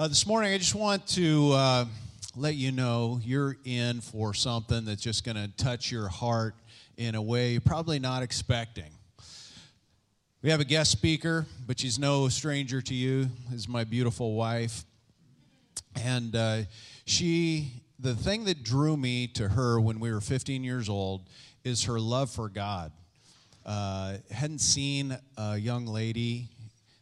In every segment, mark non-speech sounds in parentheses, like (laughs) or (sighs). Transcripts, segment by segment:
Uh, this morning, I just want to uh, let you know you're in for something that's just going to touch your heart in a way you're probably not expecting. We have a guest speaker, but she's no stranger to you. Is my beautiful wife. And uh, she, the thing that drew me to her when we were 15 years old is her love for God. Uh, hadn't seen a young lady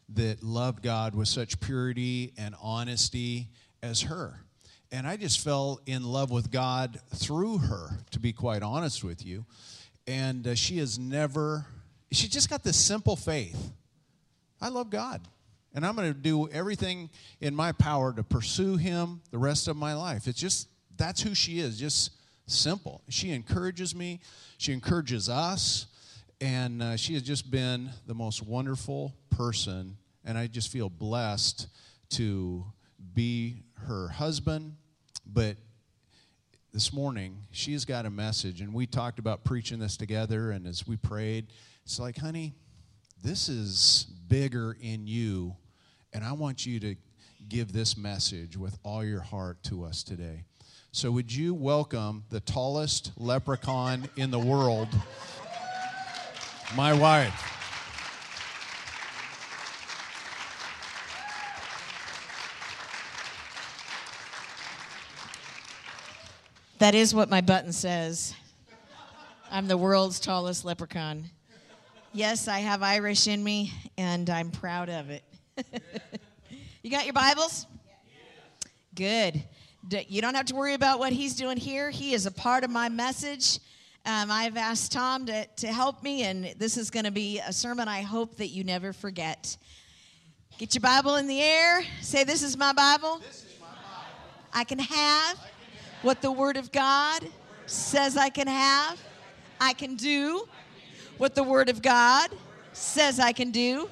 that loved God with such purity and honesty as her. And I just fell in love with God through her, to be quite honest with you. And uh, she has never, she just got this simple faith. I love God. And I'm going to do everything in my power to pursue Him the rest of my life. It's just, that's who she is, just simple. She encourages me, she encourages us and uh, she has just been the most wonderful person and i just feel blessed to be her husband but this morning she's got a message and we talked about preaching this together and as we prayed it's like honey this is bigger in you and i want you to give this message with all your heart to us today so would you welcome the tallest leprechaun in the world my wife. That is what my button says. I'm the world's tallest leprechaun. Yes, I have Irish in me, and I'm proud of it. (laughs) you got your Bibles? Good. You don't have to worry about what he's doing here. He is a part of my message. Um, I've asked Tom to, to help me, and this is going to be a sermon I hope that you never forget. Get your Bible in the air. Say, This is my Bible. Is my Bible. I, can have what the Word of God says I can have. I can do what the Word of God says I can do.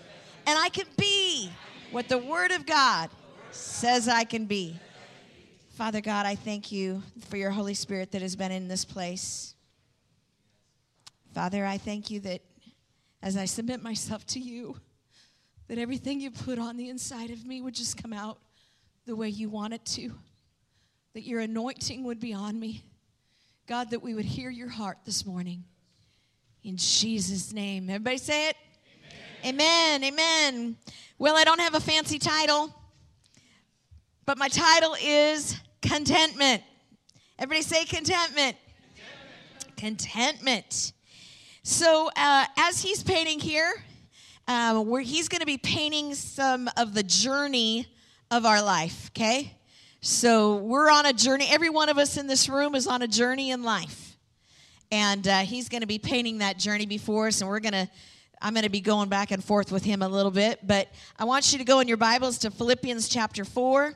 And I can be what the Word of God says I can be. Father God, I thank you for your Holy Spirit that has been in this place. Father, I thank you that as I submit myself to you, that everything you put on the inside of me would just come out the way you want it to, that your anointing would be on me. God, that we would hear your heart this morning. In Jesus' name. Everybody say it? Amen. Amen. Amen. Well, I don't have a fancy title, but my title is Contentment. Everybody say contentment. Contentment. contentment. So uh, as he's painting here, uh, where he's going to be painting some of the journey of our life. Okay, so we're on a journey. Every one of us in this room is on a journey in life, and uh, he's going to be painting that journey before us, and we're going to. I'm going to be going back and forth with him a little bit, but I want you to go in your Bibles to Philippians chapter 4.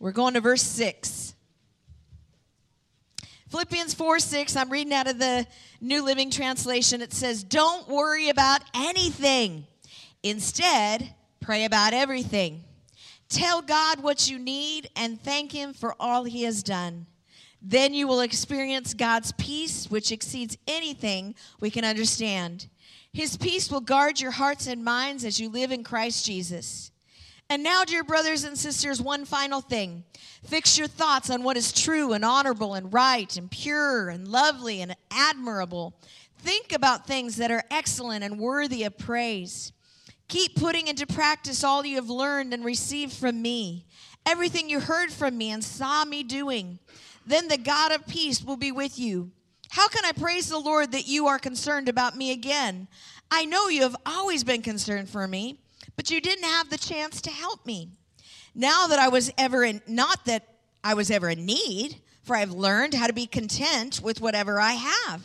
We're going to verse 6. Philippians 4 6, I'm reading out of the New Living Translation. It says, Don't worry about anything. Instead, pray about everything. Tell God what you need and thank Him for all He has done. Then you will experience God's peace, which exceeds anything we can understand. His peace will guard your hearts and minds as you live in Christ Jesus. And now, dear brothers and sisters, one final thing. Fix your thoughts on what is true and honorable and right and pure and lovely and admirable. Think about things that are excellent and worthy of praise. Keep putting into practice all you have learned and received from me, everything you heard from me and saw me doing. Then the God of peace will be with you. How can I praise the Lord that you are concerned about me again? I know you have always been concerned for me but you didn't have the chance to help me. Now that I was ever in, not that I was ever in need, for I've learned how to be content with whatever I have.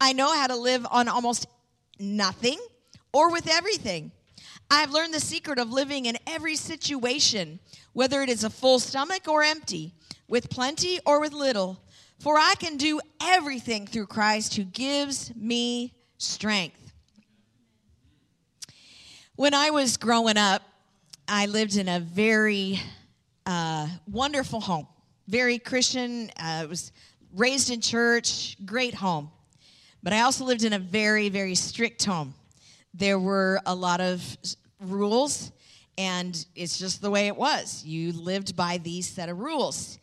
I know how to live on almost nothing or with everything. I've learned the secret of living in every situation, whether it is a full stomach or empty, with plenty or with little. For I can do everything through Christ who gives me strength. When I was growing up, I lived in a very uh, wonderful home, very Christian. I uh, was raised in church, great home. But I also lived in a very, very strict home. There were a lot of rules, And it's just the way it was. You lived by these set of rules.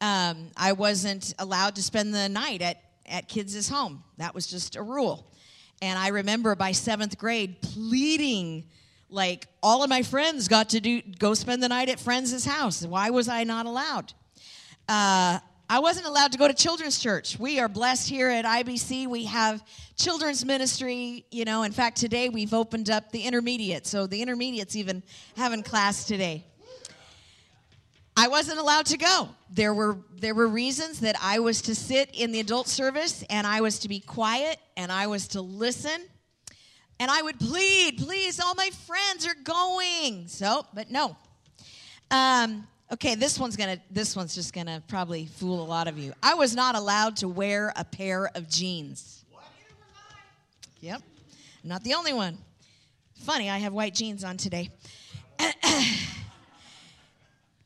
Um, I wasn't allowed to spend the night at, at kids' home. That was just a rule. And I remember by seventh grade pleading, like all of my friends got to do go spend the night at friends' house. Why was I not allowed? Uh, I wasn't allowed to go to children's church. We are blessed here at IBC. We have children's ministry. You know, in fact, today we've opened up the intermediate. So the intermediates even having class today. I wasn't allowed to go. There were there were reasons that I was to sit in the adult service and I was to be quiet and I was to listen. And I would plead, please, all my friends are going. So, but no. Um, okay, this one's gonna this one's just gonna probably fool a lot of you. I was not allowed to wear a pair of jeans. What? Yep. Not the only one. Funny, I have white jeans on today. (coughs)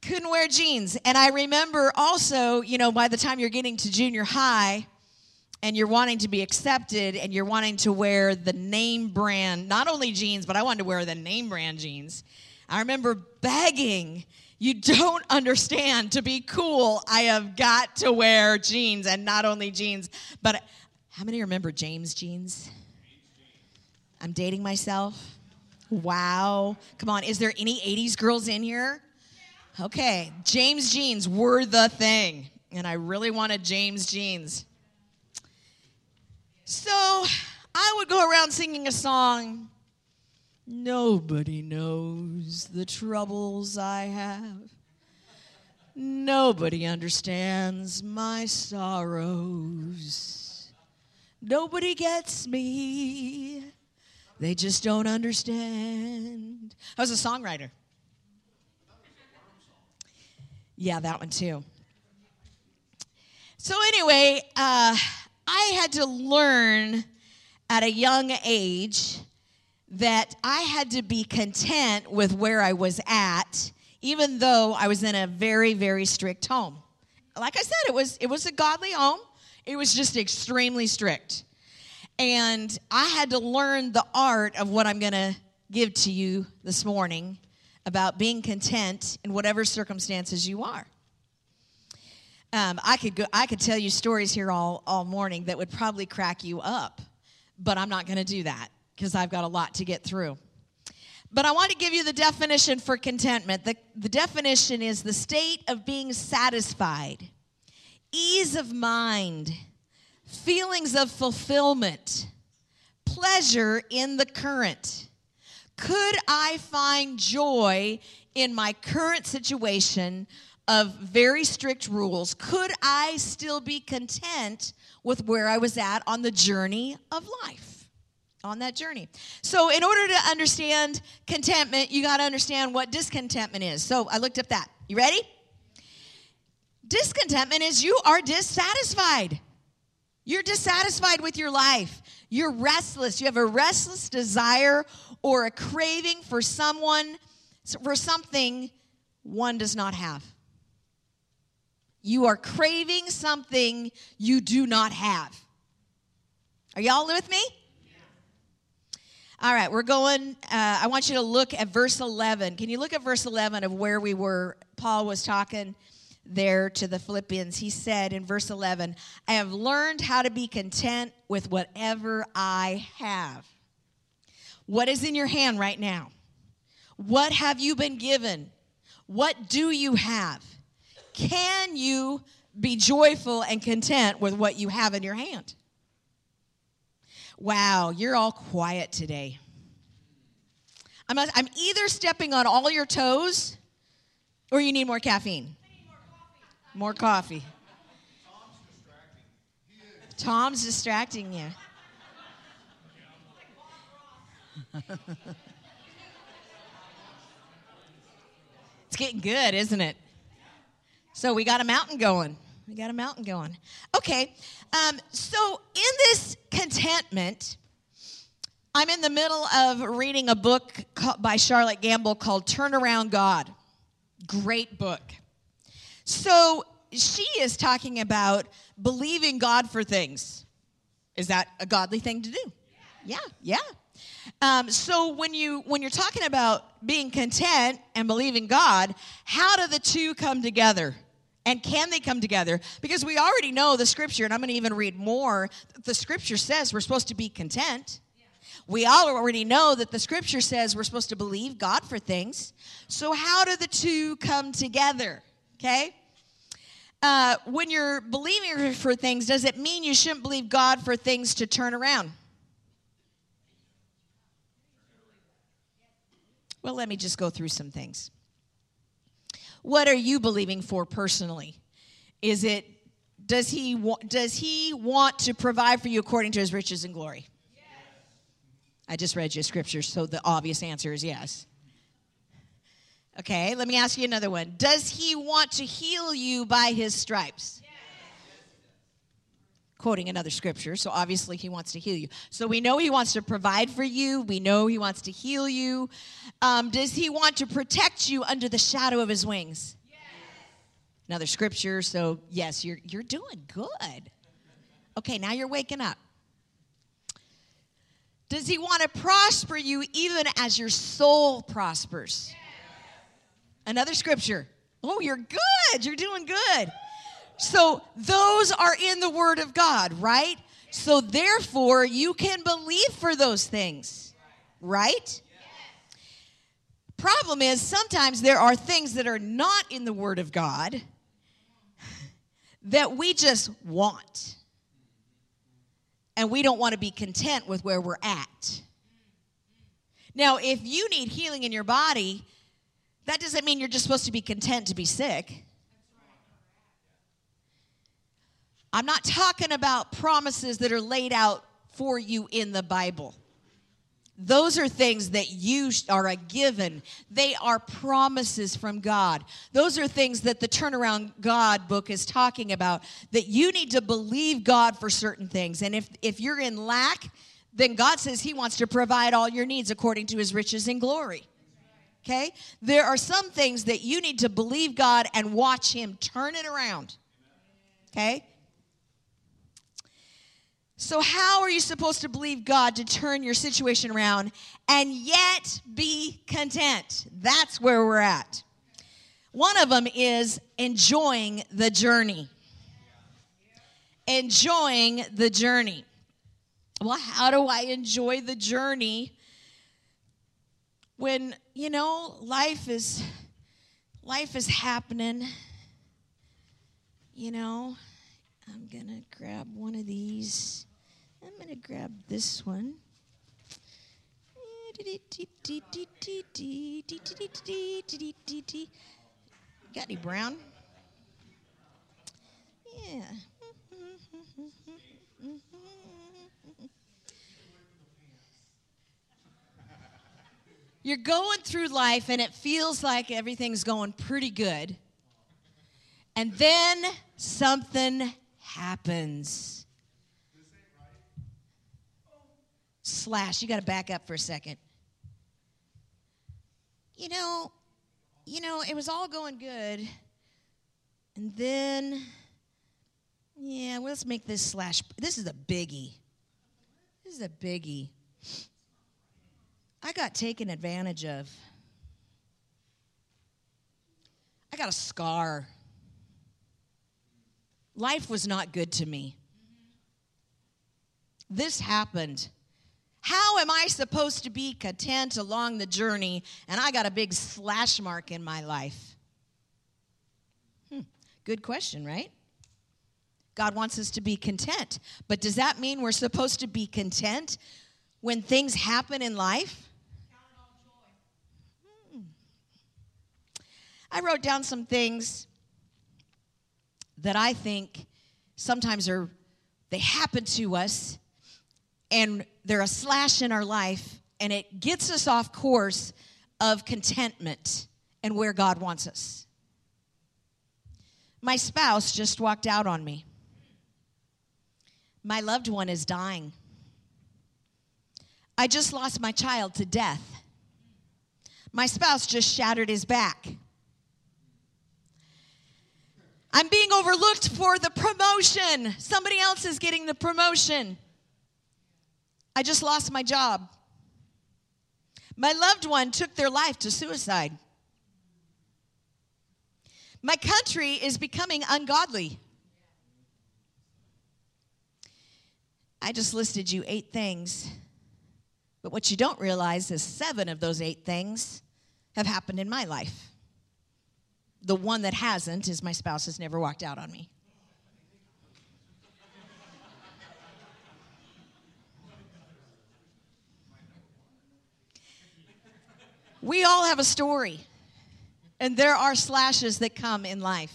couldn't wear jeans. And I remember also, you know, by the time you're getting to junior high and you're wanting to be accepted and you're wanting to wear the name brand, not only jeans, but I wanted to wear the name brand jeans. I remember begging, you don't understand, to be cool, I have got to wear jeans and not only jeans, but how many remember James jeans? I'm dating myself. Wow. Come on, is there any 80s girls in here? Okay, James jeans were the thing, and I really wanted James jeans. So I would go around singing a song. Nobody knows the troubles I have. Nobody understands my sorrows. Nobody gets me. They just don't understand. I was a songwriter. Yeah, that one too. So, anyway, uh, I had to learn at a young age that I had to be content with where I was at, even though I was in a very, very strict home. Like I said, it was, it was a godly home, it was just extremely strict. And I had to learn the art of what I'm going to give to you this morning about being content in whatever circumstances you are. Um, I could go, I could tell you stories here all, all morning that would probably crack you up, but I'm not going to do that because I've got a lot to get through. But I want to give you the definition for contentment. The, the definition is the state of being satisfied, ease of mind, feelings of fulfillment, pleasure in the current could I find joy in my current situation of very strict rules? Could I still be content with where I was at on the journey of life? On that journey. So, in order to understand contentment, you got to understand what discontentment is. So, I looked up that. You ready? Discontentment is you are dissatisfied. You're dissatisfied with your life. You're restless. You have a restless desire or a craving for someone, for something one does not have. You are craving something you do not have. Are y'all with me? All right, we're going. Uh, I want you to look at verse 11. Can you look at verse 11 of where we were? Paul was talking there to the Philippians. He said in verse 11, I have learned how to be content with whatever I have. What is in your hand right now? What have you been given? What do you have? Can you be joyful and content with what you have in your hand? Wow, you're all quiet today. I'm, I'm either stepping on all your toes or you need more caffeine. More coffee. Tom's distracting you. it's getting good, isn't it? So we got a mountain going. We got a mountain going. Okay, um, so in this contentment, I'm in the middle of reading a book by Charlotte Gambill called Turn Around God. Great book. So she is talking about believing God for things. Is that a godly thing to do? Yeah, yeah. Um, so when you when you're talking about being content and believing God, how do the two come together? And can they come together? Because we already know the scripture, and I'm going to even read more. The scripture says we're supposed to be content. We all already know that the scripture says we're supposed to believe God for things. So, how do the two come together? Okay? Uh, when you're believing for things, does it mean you shouldn't believe God for things to turn around? Well, let me just go through some things. What are you believing for personally? Is it does he wa- does he want to provide for you according to his riches and glory? Yes. I just read you scripture, so the obvious answer is yes. Okay, let me ask you another one. Does he want to heal you by his stripes? Quoting another scripture, so obviously he wants to heal you. So we know he wants to provide for you. We know he wants to heal you. Um, does he want to protect you under the shadow of his wings? Yes. Another scripture, so yes, you're, you're doing good. Okay, now you're waking up. Does he want to prosper you even as your soul prospers? Yes. Another scripture. Oh, you're good. You're doing good. So those are in the Word of God, right? So therefore, you can believe for those things, right? Problem is, sometimes there are things that are not in the Word of God that we just want. And we don't want to be content with where we're at. Now, if you need healing in your body, that doesn't mean you're just supposed to be content to be sick. I'm not talking about promises that are laid out for you in the Bible. Those are things that you are a given. They are promises from God. Those are things that the Turnaround God book is talking about that you need to believe God for certain things. And if, if you're in lack, then God says He wants to provide all your needs according to His riches and glory. Okay? There are some things that you need to believe God and watch Him turn it around. Okay? So, how are you supposed to believe God to turn your situation around and yet be content? That's where we're at. One of them is enjoying the journey. Enjoying the journey. Well, how do I enjoy the journey when, you know, life is life is happening? You know, I'm going to grab one of these. I'm going to grab this one. Got any brown? Yeah. You're going through life and it feels like everything's going pretty good. And then something happens. Slash. You got to back up for a second. You know, you know, it was all going good. And then, yeah, well, let's make this slash. This is a biggie. This is a biggie. I got taken advantage of. I got a scar. Life was not good to me. This happened. How am I supposed to be content along the journey and I got a big slash mark in my life? Hmm, good question, right? God wants us to be content. But does that mean we're supposed to be content when things happen in life? Hmm. I wrote down some things that I think sometimes are they happen to us and they're a slash in our life, and it gets us off course of contentment and where God wants us. My spouse just walked out on me. My loved one is dying. I just lost my child to death. My spouse just shattered his back. I'm being overlooked for the promotion. Somebody else is getting the promotion. I just lost my job. My loved one took their life to suicide. My country is becoming ungodly. I just listed you eight things. But what you don't realize is seven of those eight things have happened in my life. The one that hasn't is my spouse has never walked out on me. We all have a story, and there are slashes that come in life,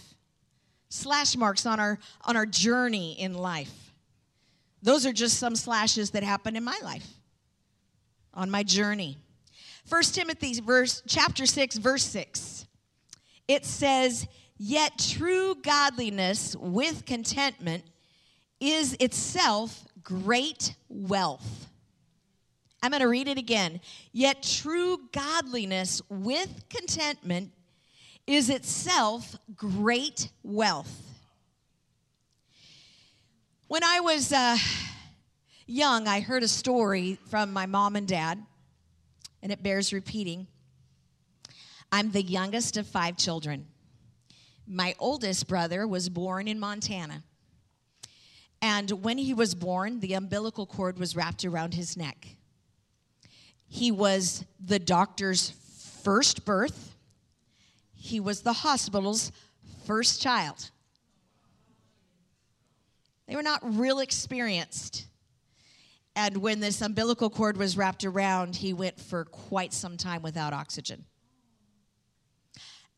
slash marks on our, on our journey in life. Those are just some slashes that happen in my life, on my journey. 1 Timothy verse, chapter 6, verse 6. It says, Yet true godliness with contentment is itself great wealth. I'm going to read it again. Yet true godliness with contentment is itself great wealth. When I was uh, young, I heard a story from my mom and dad, and it bears repeating. I'm the youngest of five children. My oldest brother was born in Montana. And when he was born, the umbilical cord was wrapped around his neck. He was the doctor's first birth, he was the hospital's first child. They were not real experienced. And when this umbilical cord was wrapped around, he went for quite some time without oxygen.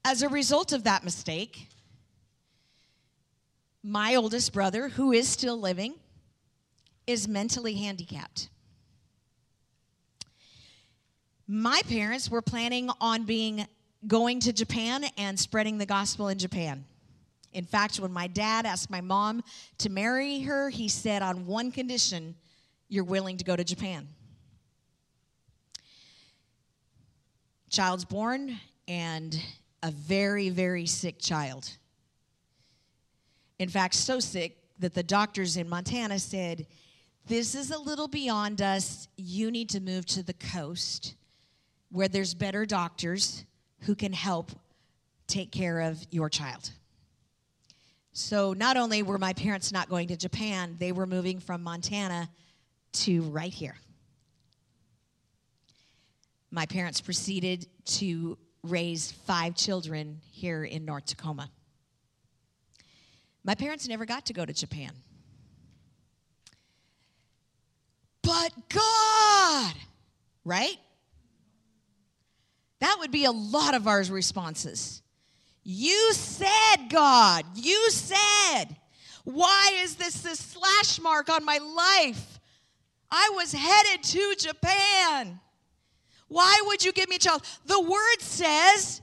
As a result of that mistake, my oldest brother, who is still living, is mentally handicapped. My parents were planning on being going to Japan and spreading the gospel in Japan. In fact, when my dad asked my mom to marry her, he said, on one condition, you're willing to go to Japan. Child's born and a very, very sick child. In fact, so sick that the doctors in Montana said, This is a little beyond us. You need to move to the coast where there's better doctors who can help take care of your child. So not only were my parents not going to Japan, they were moving from Montana to right here. My parents proceeded to raise five children here in North Tacoma. My parents never got to go to Japan. But God, right? That would be a lot of our responses. You said, God, you said. Why is this this slash mark on my life? I was headed to Japan. Why would you give me a child? The word says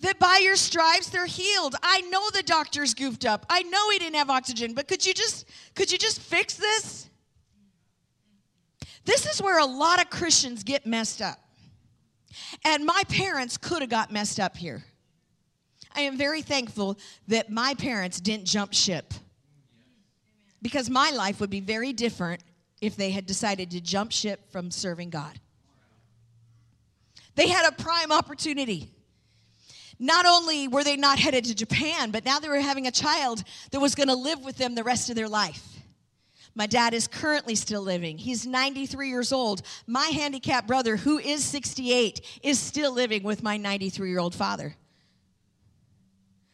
that by your stripes they're healed. I know the doctor's goofed up. I know he didn't have oxygen, but could you just could you just fix this? This is where a lot of Christians get messed up. And my parents could have got messed up here. I am very thankful that my parents didn't jump ship because my life would be very different if they had decided to jump ship from serving God. They had a prime opportunity. Not only were they not headed to Japan, but now they were having a child that was going to live with them the rest of their life. My dad is currently still living. He's 93 years old. My handicapped brother, who is 68, is still living with my 93 year old father.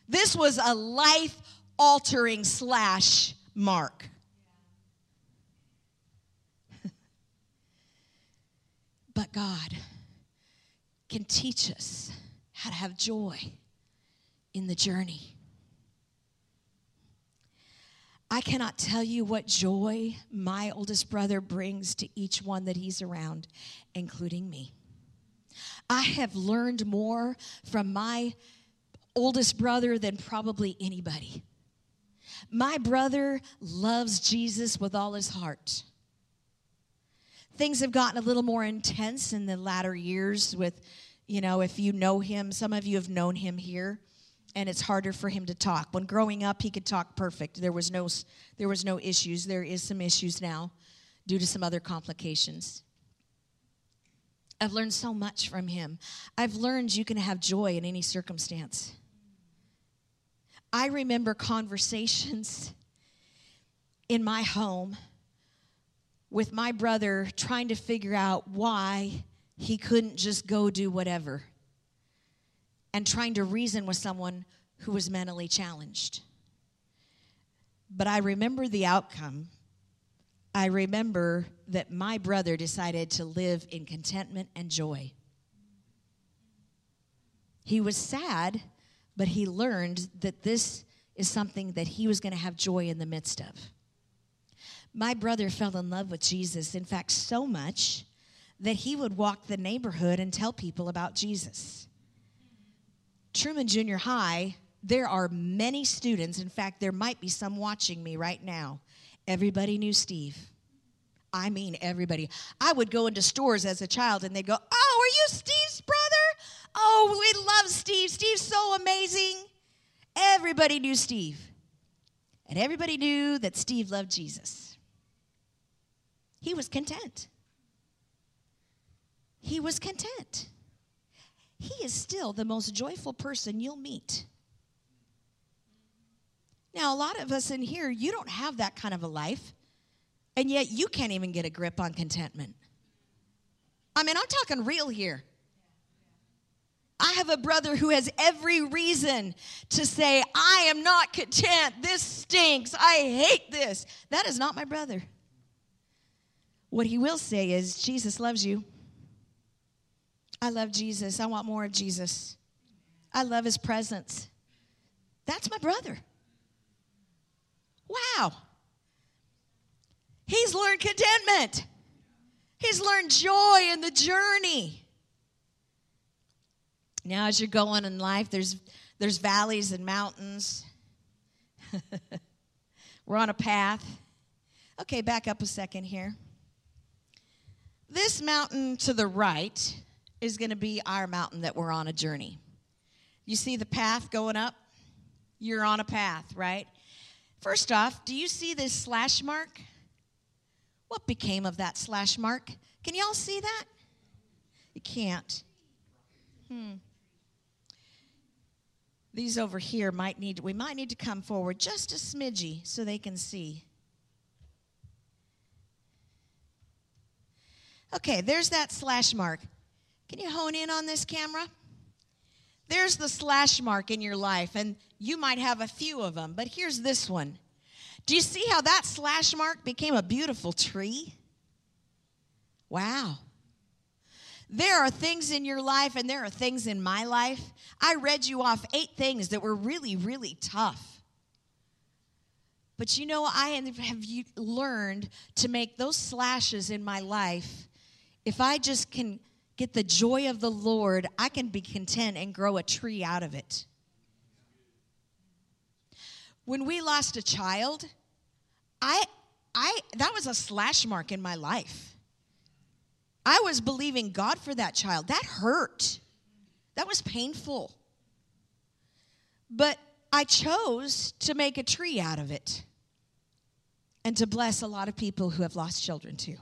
This was a life altering slash mark. (laughs) but God can teach us how to have joy in the journey. I cannot tell you what joy my oldest brother brings to each one that he's around, including me. I have learned more from my oldest brother than probably anybody. My brother loves Jesus with all his heart. Things have gotten a little more intense in the latter years with, you know, if you know him, some of you have known him here and it's harder for him to talk. When growing up, he could talk perfect. There was no there was no issues. There is some issues now due to some other complications. I've learned so much from him. I've learned you can have joy in any circumstance. I remember conversations in my home with my brother trying to figure out why he couldn't just go do whatever and trying to reason with someone who was mentally challenged. But I remember the outcome. I remember that my brother decided to live in contentment and joy. He was sad, but he learned that this is something that he was going to have joy in the midst of. My brother fell in love with Jesus, in fact, so much that he would walk the neighborhood and tell people about Jesus. Truman Junior High, there are many students, in fact, there might be some watching me right now. Everybody knew Steve. I mean, everybody. I would go into stores as a child and they'd go, Oh, are you Steve's brother? Oh, we love Steve. Steve's so amazing. Everybody knew Steve. And everybody knew that Steve loved Jesus. He was content. He was content. He is still the most joyful person you'll meet. Now, a lot of us in here, you don't have that kind of a life, and yet you can't even get a grip on contentment. I mean, I'm talking real here. I have a brother who has every reason to say, I am not content. This stinks. I hate this. That is not my brother. What he will say is, Jesus loves you. I love Jesus. I want more of Jesus. I love his presence. That's my brother. Wow. He's learned contentment. He's learned joy in the journey. Now, as you're going in life, there's, there's valleys and mountains. (laughs) We're on a path. Okay, back up a second here. This mountain to the right is going to be our mountain that we're on a journey. You see the path going up? You're on a path, right? First off, do you see this slash mark? What became of that slash mark? Can y'all see that? You can't. Hmm. These over here might need we might need to come forward just a smidgy so they can see. Okay, there's that slash mark. Can you hone in on this camera? There's the slash mark in your life, and you might have a few of them, but here's this one. Do you see how that slash mark became a beautiful tree? Wow. There are things in your life, and there are things in my life. I read you off eight things that were really, really tough. But you know, I have learned to make those slashes in my life. If I just can get the joy of the Lord, I can be content and grow a tree out of it. When we lost a child, I I that was a slash mark in my life. I was believing God for that child. That hurt. That was painful. But I chose to make a tree out of it and to bless a lot of people who have lost children too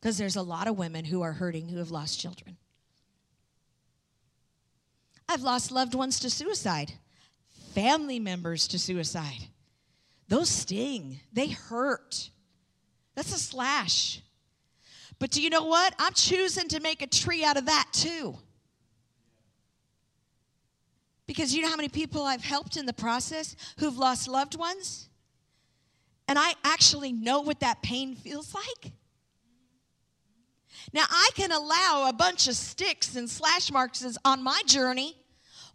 because there's a lot of women who are hurting who have lost children. I've lost loved ones to suicide, family members to suicide. Those sting, they hurt. That's a slash. But do you know what? I'm choosing to make a tree out of that too. Because you know how many people I've helped in the process who've lost loved ones? And I actually know what that pain feels like. Now, I can allow a bunch of sticks and slash marks on my journey,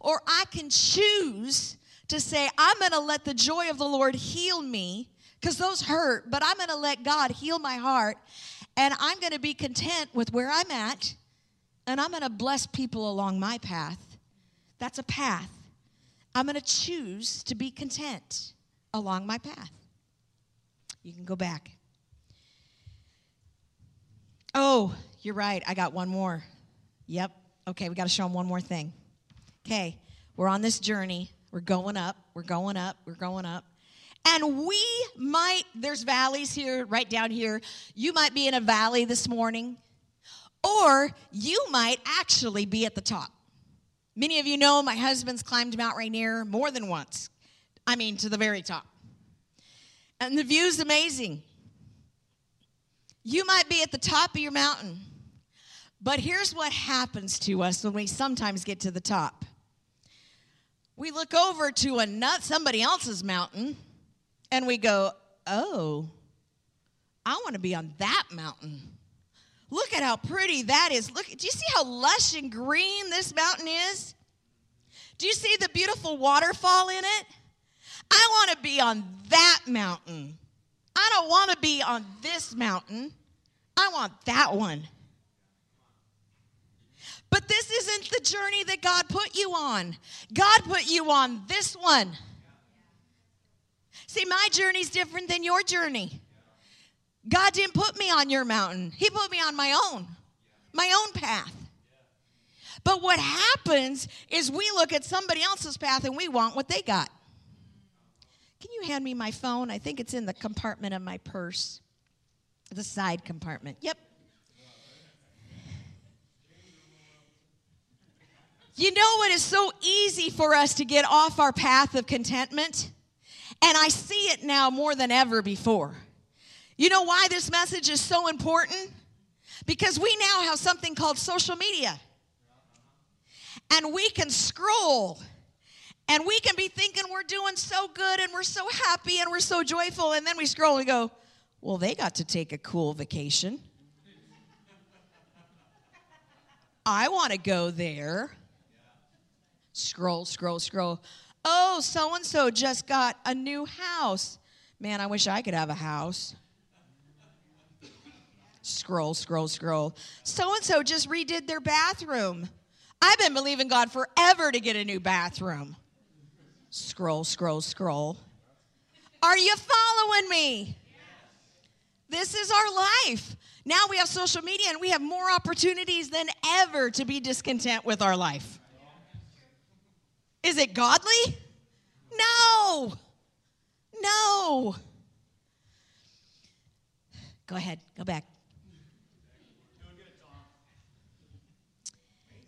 or I can choose to say, I'm going to let the joy of the Lord heal me, because those hurt, but I'm going to let God heal my heart, and I'm going to be content with where I'm at, and I'm going to bless people along my path. That's a path. I'm going to choose to be content along my path. You can go back. Oh, you're right. I got one more. Yep. Okay, we got to show them one more thing. Okay, we're on this journey. We're going up. We're going up. We're going up. And we might, there's valleys here, right down here. You might be in a valley this morning, Or you might actually be at the top. Many of you know my husband's climbed Mount Rainier more than once. I mean, to the very top. And the view's amazing. You might be at the top of your mountain. But here's what happens to us when we sometimes get to the top. We look over to a nut somebody else's mountain and we go, "Oh, I want to be on that mountain." Look at how pretty that is. Look, do you see how lush and green this mountain is? Do you see the beautiful waterfall in it? I want to be on that mountain. I don't want to be on this mountain. I want that one. But this isn't the journey that God put you on. God put you on this one. See, my journey's different than your journey. God didn't put me on your mountain, He put me on my own, my own path. But what happens is we look at somebody else's path and we want what they got. You hand me my phone? I think it's in the compartment of my purse, the side compartment. Yep. You know what is so easy for us to get off our path of contentment? And I see it now more than ever before. You know why this message is so important? Because we now have something called social media. And we can scroll and we can be thinking we're doing so good and we're so happy and we're so joyful. And then we scroll and go, well, they got to take a cool vacation. I want to go there. Scroll, scroll, scroll. Oh, so and so just got a new house. Man, I wish I could have a house. Scroll, scroll, scroll. So and so just redid their bathroom. I've been believing God forever to get a new bathroom. Scroll, scroll, scroll. Are you following me? This is our life. Now we have social media and we have more opportunities than ever to be discontent with our life. Is it godly? No. No. Go ahead, go back.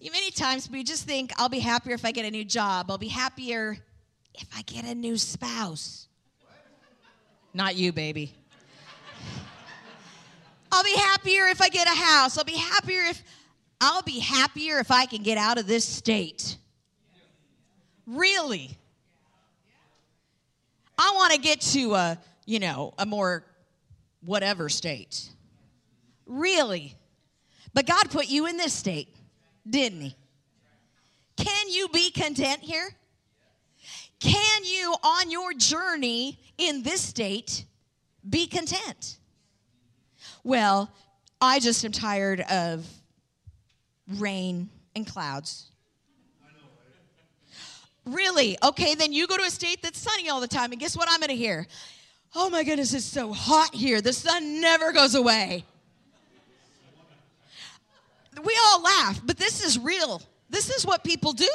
You many times we just think I'll be happier if I get a new job. I'll be happier if I get a new spouse. Not you, baby. I'll be happier if I get a house. I'll be happier if I'll be happier if I can get out of this state. Really? I want to get to a, you know, a more whatever state. Really? But God put you in this state, didn't He? Can you be content here? Can you, on your journey in this state, be content? Well, I just am tired of rain and clouds. Really? Okay, then you go to a state that's sunny all the time, and guess what I'm gonna hear? Oh my goodness, it's so hot here. The sun never goes away. We all laugh, but this is real. This is what people do.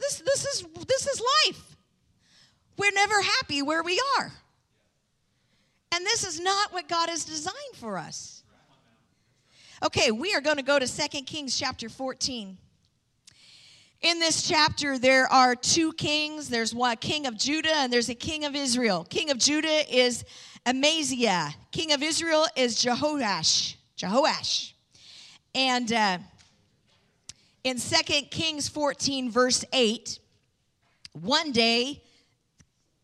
This, this, is, this is life. We're never happy where we are. And this is not what God has designed for us. Okay, we are going to go to 2 Kings chapter 14. In this chapter, there are two kings. There's one king of Judah and there's a king of Israel. King of Judah is Amaziah. King of Israel is Jehoash. Jehoash. And uh, in 2 Kings 14, verse 8, one day,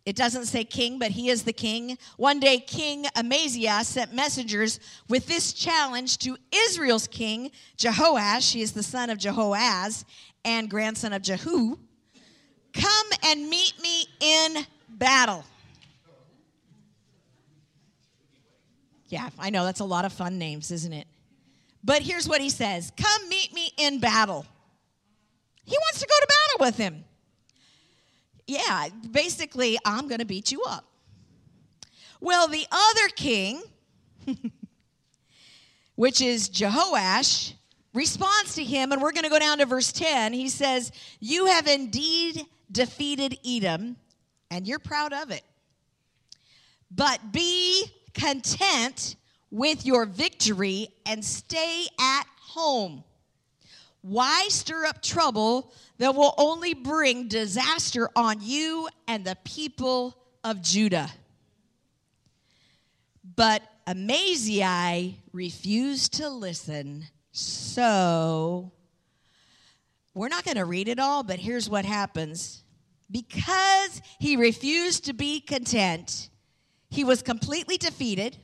it doesn't say king, but he is the king. One day, King Amaziah sent messengers with this challenge to Israel's king, Jehoash. He is the son of Jehoahaz and grandson of Jehu. Come and meet me in battle. Yeah, I know that's a lot of fun names, isn't it? But here's what he says Come meet me in battle. He wants to go to battle with him. Yeah, basically, I'm going to beat you up. Well, the other king, (laughs) which is Jehoash, responds to him, and we're going to go down to verse 10. He says, You have indeed defeated Edom, and you're proud of it. But be content with your victory and stay at home. Why stir up trouble that will only bring disaster on you and the people of Judah? But Amaziah refused to listen. So, we're not going to read it all, but here's what happens. Because he refused to be content, he was completely defeated.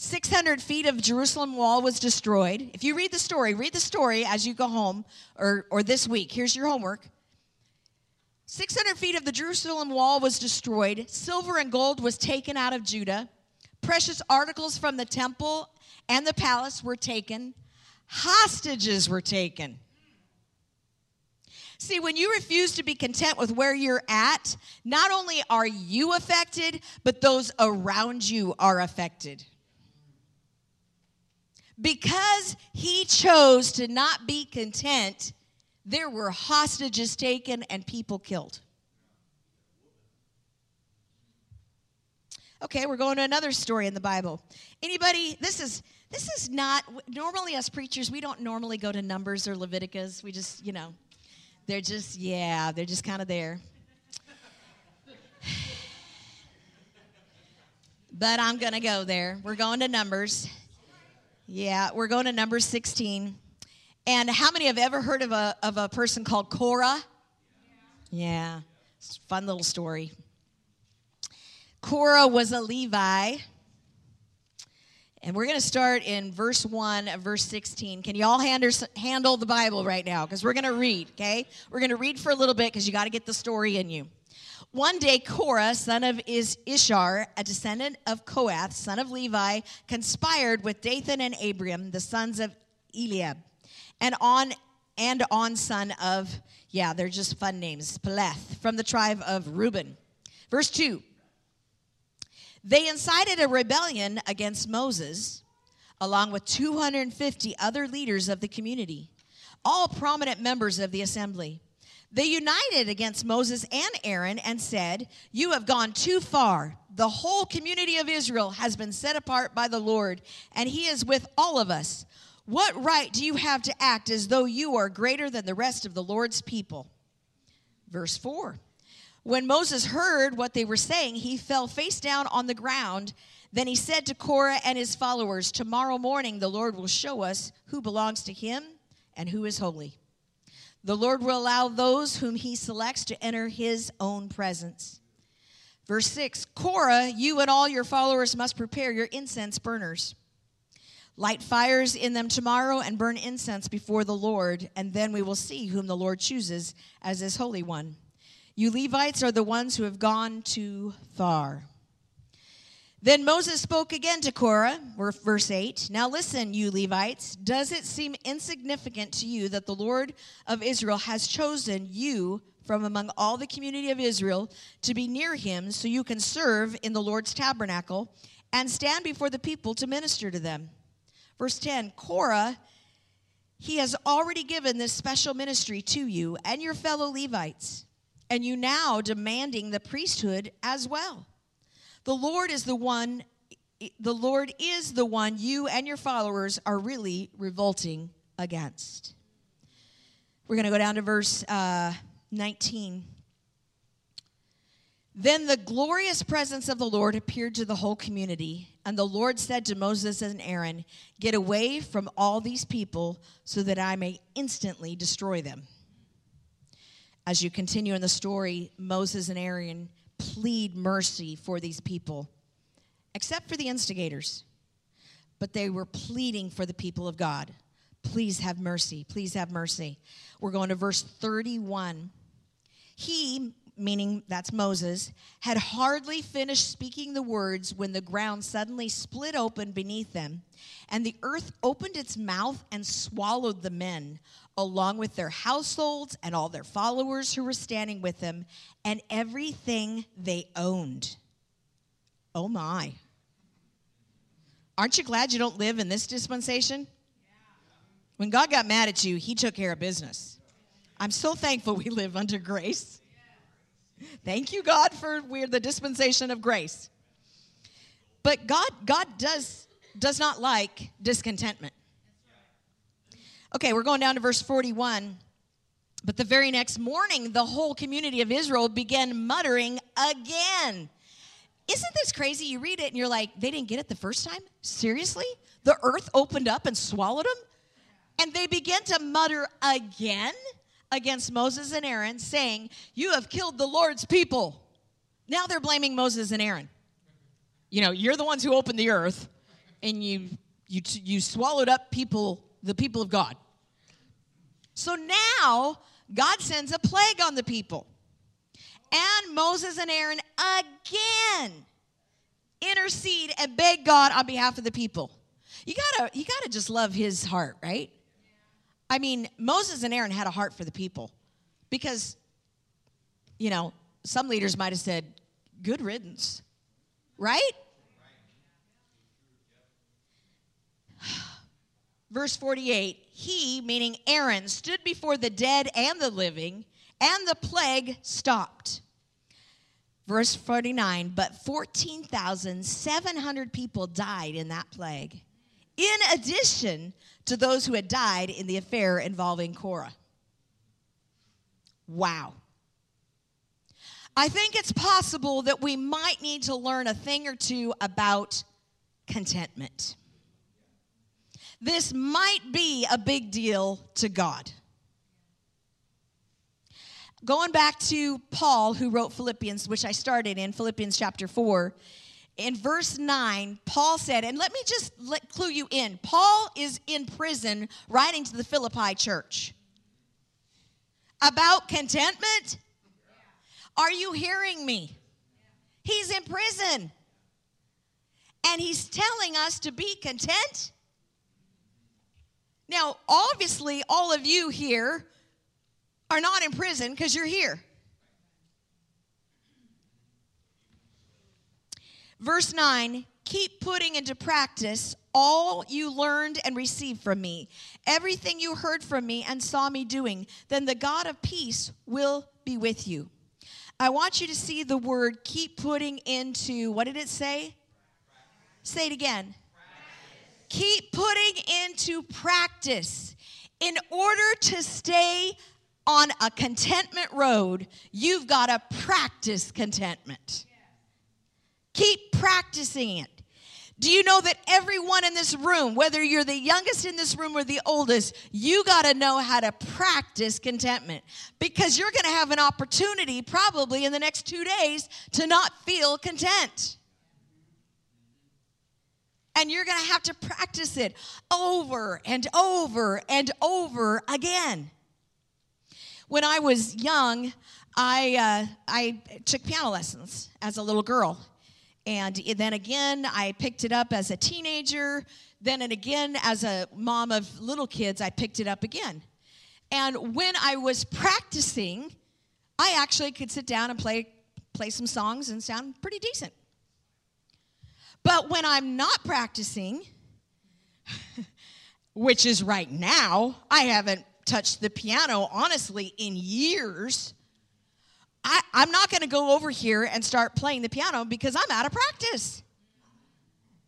600 feet of Jerusalem wall was destroyed. If you read the story, read the story as you go home or, or this week. Here's your homework. 600 feet of the Jerusalem wall was destroyed. Silver and gold was taken out of Judah. Precious articles from the temple and the palace were taken. Hostages were taken. See, when you refuse to be content with where you're at, not only are you affected, but those around you are affected because he chose to not be content, there were hostages taken and people killed. Okay, we're going to another story in the Bible. Anybody, this is this is not normally us preachers, we don't normally go to Numbers or Leviticus. We just, you know, they're just yeah, they're just kind of there. (sighs) But I'm going to go there. We're going to Numbers. Yeah, we're going to number 16. And how many have ever heard of a, of a person called Korah? Yeah, it's fun little story. Korah was a Levi. And we're going to start in verse 1 of verse 16. Can you all handle the Bible right now? Because we're going to read, okay? We're going to read for a little bit because you got to get the story in you. One day, Korah, son of Is Izhar, a descendant of Kohath, son of Levi, conspired with Dathan and Abiram, the sons of Eliab, and on and on son of yeah, they're just fun names, Peleth, from the tribe of Reuben. Verse two. They incited a rebellion against Moses, along with 250 other leaders of the community, all prominent members of the assembly. They united against Moses and Aaron and said, You have gone too far. The whole community of Israel has been set apart by the Lord, and he is with all of us. What right do you have to act as though you are greater than the rest of the Lord's people? Verse 4 When Moses heard what they were saying, he fell face down on the ground. Then he said to Korah and his followers, Tomorrow morning the Lord will show us who belongs to him and who is holy. The Lord will allow those whom he selects to enter his own presence. Verse 6 Korah, you and all your followers must prepare your incense burners. Light fires in them tomorrow and burn incense before the Lord, and then we will see whom the Lord chooses as his holy one. You Levites are the ones who have gone too far. Then Moses spoke again to Korah, verse 8. Now listen, you Levites, does it seem insignificant to you that the Lord of Israel has chosen you from among all the community of Israel to be near him so you can serve in the Lord's tabernacle and stand before the people to minister to them? Verse 10 Korah, he has already given this special ministry to you and your fellow Levites, and you now demanding the priesthood as well. The Lord is the one the Lord is the one you and your followers are really revolting against. We're going to go down to verse uh, 19. Then the glorious presence of the Lord appeared to the whole community, and the Lord said to Moses and Aaron, Get away from all these people so that I may instantly destroy them. As you continue in the story, Moses and Aaron plead mercy for these people, except for the instigators. But they were pleading for the people of God. Please have mercy. Please have mercy. We're going to verse 31. He, meaning that's Moses, had hardly finished speaking the words when the ground suddenly split open beneath them, and the earth opened its mouth and swallowed the men, along with their households and all their followers who were standing with them, and everything they owned. Oh my. Aren't you glad you don't live in this dispensation? When God got mad at you, He took care of business. I'm so thankful we live under grace. Thank you, God, for we're the dispensation of grace. But God, God does does not like discontentment. Okay, we're going down to verse 41. But the very next morning, the whole community of Israel began muttering again. Isn't this crazy? You read it and you're like, they didn't get it the first time? Seriously? The earth opened up and swallowed them? And they began to mutter again against Moses and Aaron, saying, You have killed the Lord's people. Now they're blaming Moses and Aaron. You know, you're the ones who opened the earth and you you you swallowed up people, the people of God. So now God sends a plague on the people. And Moses and Aaron again intercede and beg God on behalf of the people. You gotta, you gotta just love his heart, right? I mean, Moses and Aaron had a heart for the people because, you know, some leaders might have said, good riddance, right? (sighs) Verse 48 He, meaning Aaron, stood before the dead and the living, and the plague stopped. Verse 49 But 14,700 people died in that plague, in addition to those who had died in the affair involving Korah. Wow. I think it's possible that we might need to learn a thing or two about contentment. This might be a big deal to God. Going back to Paul, who wrote Philippians, which I started in Philippians chapter 4, in verse 9, Paul said, and let me just let, clue you in Paul is in prison writing to the Philippi church about contentment. Are you hearing me? He's in prison. And he's telling us to be content now, obviously, all of you here are not in prison because you're here. Verse 9 Keep putting into practice all you learned and received from me, everything you heard from me and saw me doing, then the God of peace will be with you. I want you to see the word keep putting into, what did it say? Say it again keep putting into practice. In order to stay on a contentment road, you've got to practice contentment. Keep practicing it. Do you know that everyone in this room, whether you're the youngest in this room or the oldest, you got to know how to practice contentment because you're going to have an opportunity probably in the next two days to not feel content and you're going to have to practice it over and over and over again. When I was young, I, uh, I took piano lessons as a little girl. And then again, I picked it up as a teenager. Then and again, as a mom of little kids, I picked it up again. And when I was practicing, I actually could sit down and play, play some songs and sound pretty decent. But when I'm not practicing, (laughs) which is right now, I haven't touched the piano, honestly, in years. I, am not going to go over here and start playing the piano because I'm out of practice.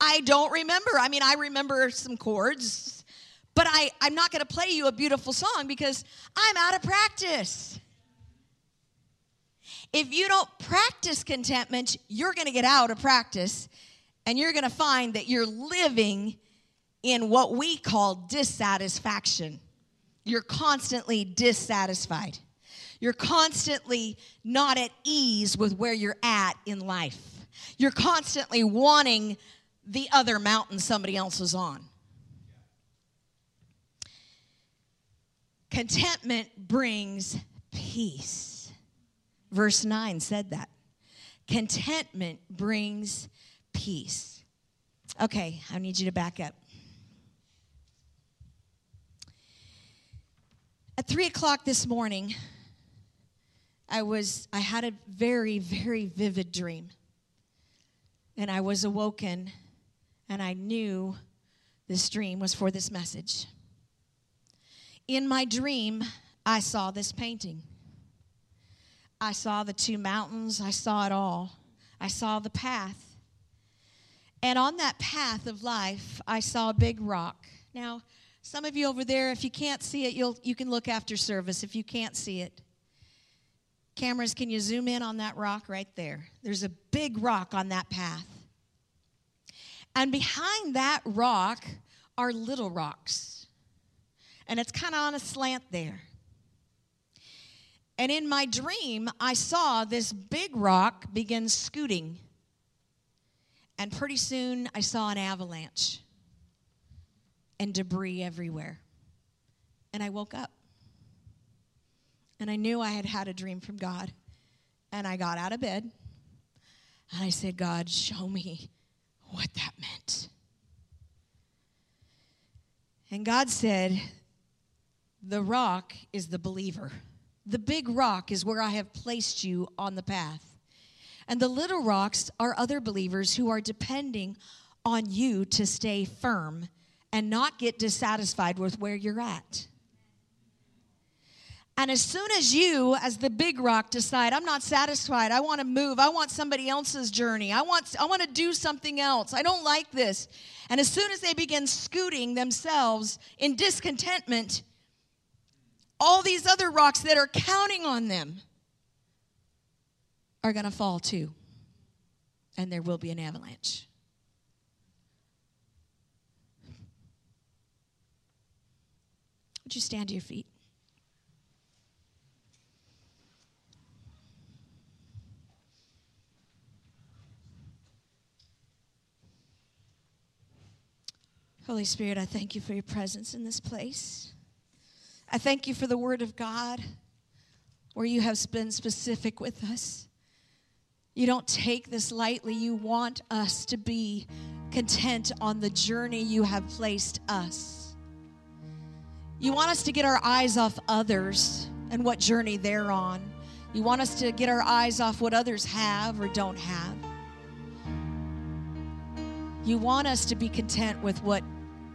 I don't remember. I mean, I remember some chords, but I, I'm not going to play you a beautiful song because I'm out of practice. If you don't practice contentment, you're going to get out of practice and you're going to find that you're living in what we call dissatisfaction. You're constantly dissatisfied. You're constantly not at ease with where you're at in life. You're constantly wanting the other mountain somebody else is on. Contentment brings peace. Verse 9 said that. Contentment brings peace. Okay, I need you to back up. At three o'clock this morning, I was I had a very, very vivid dream. And I was awoken and I knew this dream was for this message. In my dream, I saw this painting. I saw the two mountains, I saw it all. I saw the path. And on that path of life, I saw a big rock. Now, some of you over there, if you can't see it, you'll, you can look after service if you can't see it. Cameras, can you zoom in on that rock right there? There's a big rock on that path. And behind that rock are little rocks. And it's kind of on a slant there. And in my dream, I saw this big rock begin scooting. And pretty soon, I saw an avalanche and debris everywhere. And I woke up. And I knew I had had a dream from God. And I got out of bed and I said, God, show me what that meant. And God said, The rock is the believer. The big rock is where I have placed you on the path. And the little rocks are other believers who are depending on you to stay firm and not get dissatisfied with where you're at. And as soon as you, as the big rock, decide, I'm not satisfied, I want to move, I want somebody else's journey, I want, I want to do something else, I don't like this. And as soon as they begin scooting themselves in discontentment, all these other rocks that are counting on them are going to fall too. And there will be an avalanche. Would you stand to your feet? Holy Spirit, I thank you for your presence in this place. I thank you for the word of God where you have been specific with us. You don't take this lightly. You want us to be content on the journey you have placed us. You want us to get our eyes off others and what journey they're on. You want us to get our eyes off what others have or don't have. You want us to be content with what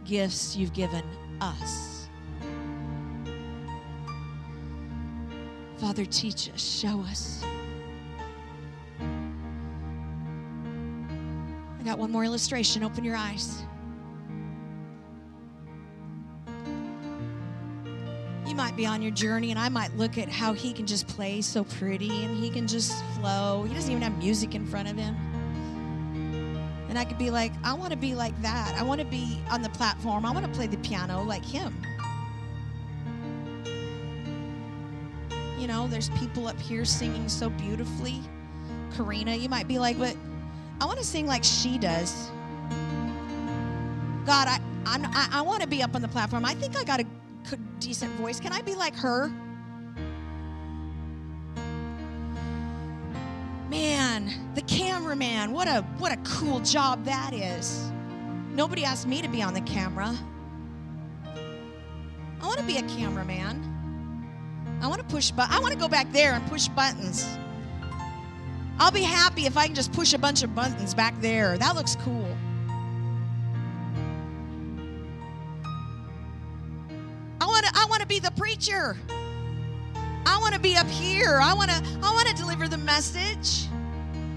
gifts you've given us. Father, teach us, show us. I got one more illustration. Open your eyes. You might be on your journey, and I might look at how he can just play so pretty and he can just flow. He doesn't even have music in front of him. And I could be like, I want to be like that. I want to be on the platform. I want to play the piano like him. You know, there's people up here singing so beautifully. Karina, you might be like, but I want to sing like she does. God, I, I'm, I, I want to be up on the platform. I think I got a decent voice. Can I be like her? Man, the cameraman, what a what a cool job that is. Nobody asked me to be on the camera. I want to be a cameraman. I want to push but I want to go back there and push buttons. I'll be happy if I can just push a bunch of buttons back there. That looks cool. I want to I want to be the preacher. I want to be up here. I want to I want to deliver the message.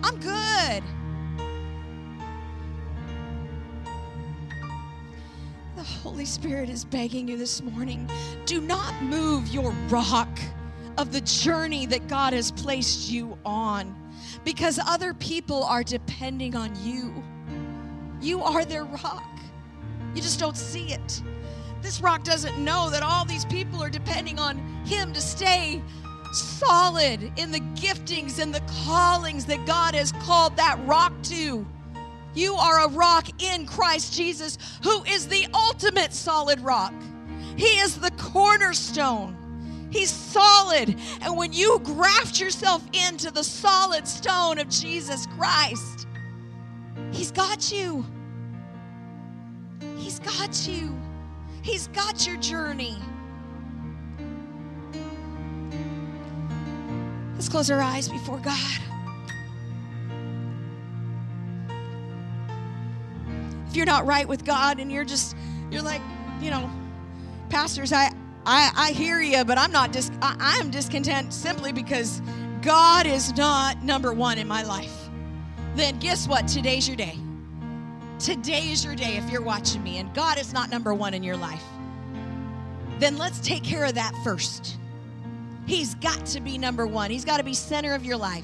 I'm good. The Holy Spirit is begging you this morning do not move your rock of the journey that God has placed you on because other people are depending on you. You are their rock. You just don't see it. This rock doesn't know that all these people are depending on him to stay solid in the giftings and the callings that God has called that rock to. You are a rock in Christ Jesus, who is the ultimate solid rock. He is the cornerstone. He's solid. And when you graft yourself into the solid stone of Jesus Christ, He's got you. He's got you. He's got your journey. Let's close our eyes before God. If you're not right with God and you're just, you're like, you know, pastors, I, I, I hear you, but I'm not dis- I, I'm discontent simply because God is not number one in my life. Then guess what? Today's your day. Today is your day if you're watching me and God is not number one in your life, then let's take care of that first. He's got to be number one, He's got to be center of your life.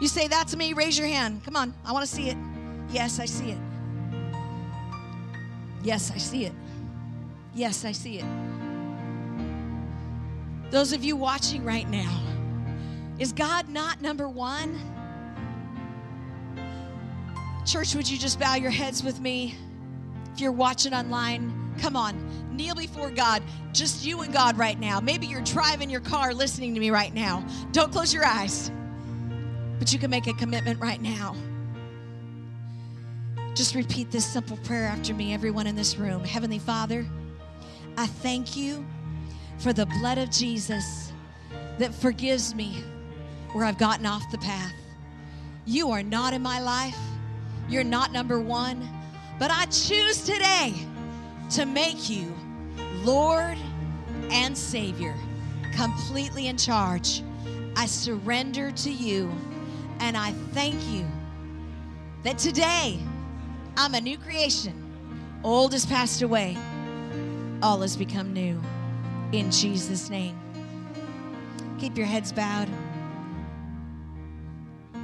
You say, That's me, raise your hand. Come on, I want to see it. Yes, I see it. Yes, I see it. Yes, I see it. Those of you watching right now, is God not number one? Church, would you just bow your heads with me? If you're watching online, come on, kneel before God. Just you and God right now. Maybe you're driving your car listening to me right now. Don't close your eyes, but you can make a commitment right now. Just repeat this simple prayer after me, everyone in this room. Heavenly Father, I thank you for the blood of Jesus that forgives me where I've gotten off the path. You are not in my life. You're not number one. But I choose today to make you Lord and Savior, completely in charge. I surrender to you and I thank you that today I'm a new creation. Old has passed away, all has become new. In Jesus' name. Keep your heads bowed.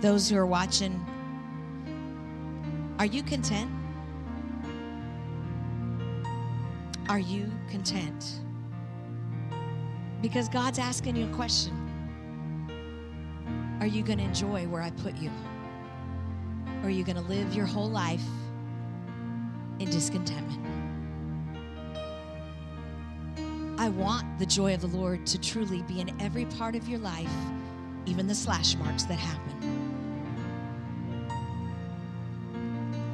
Those who are watching, are you content? Are you content? Because God's asking you a question. Are you going to enjoy where I put you? Or are you going to live your whole life in discontentment? I want the joy of the Lord to truly be in every part of your life, even the slash marks that happen.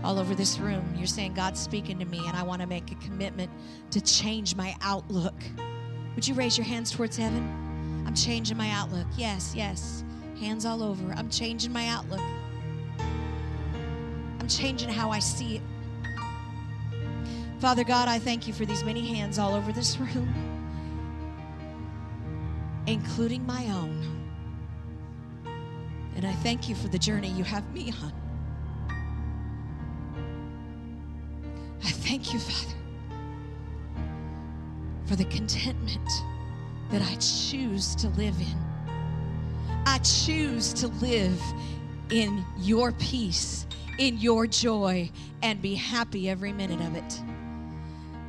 All over this room, you're saying, God's speaking to me, and I want to make a commitment to change my outlook. Would you raise your hands towards heaven? I'm changing my outlook. Yes, yes. Hands all over. I'm changing my outlook. I'm changing how I see it. Father God, I thank you for these many hands all over this room, including my own. And I thank you for the journey you have me on. I thank you, Father, for the contentment that I choose to live in. I choose to live in your peace, in your joy, and be happy every minute of it.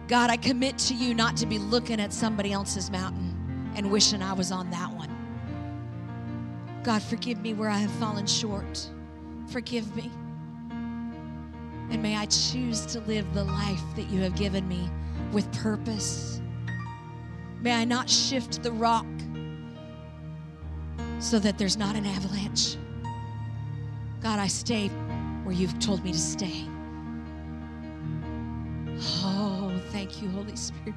God, I commit to you not to be looking at somebody else's mountain and wishing I was on that one. God, forgive me where I have fallen short. Forgive me. And may I choose to live the life that you have given me with purpose. May I not shift the rock so that there's not an avalanche. God, I stay where you've told me to stay. Oh, thank you, Holy Spirit.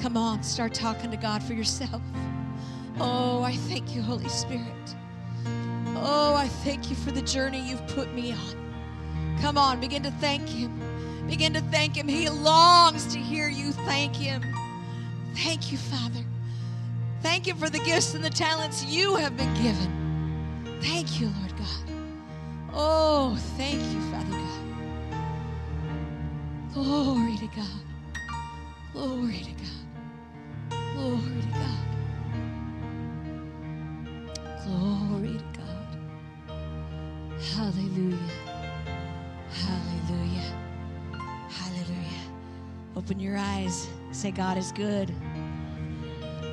Come on, start talking to God for yourself. Oh, I thank you, Holy Spirit. Oh, I thank you for the journey you've put me on. Come on, begin to thank Him. Begin to thank Him. He longs to hear you thank Him. Thank you, Father. Thank you for the gifts and the talents you have been given. Thank you, Lord God. Oh, thank you, Father God. Glory to God. Glory to God. Glory to God. Glory to God. Hallelujah. Hallelujah. Hallelujah. Open your eyes. Say, God is good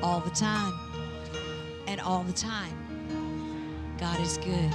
all the time. And all the time, God is good.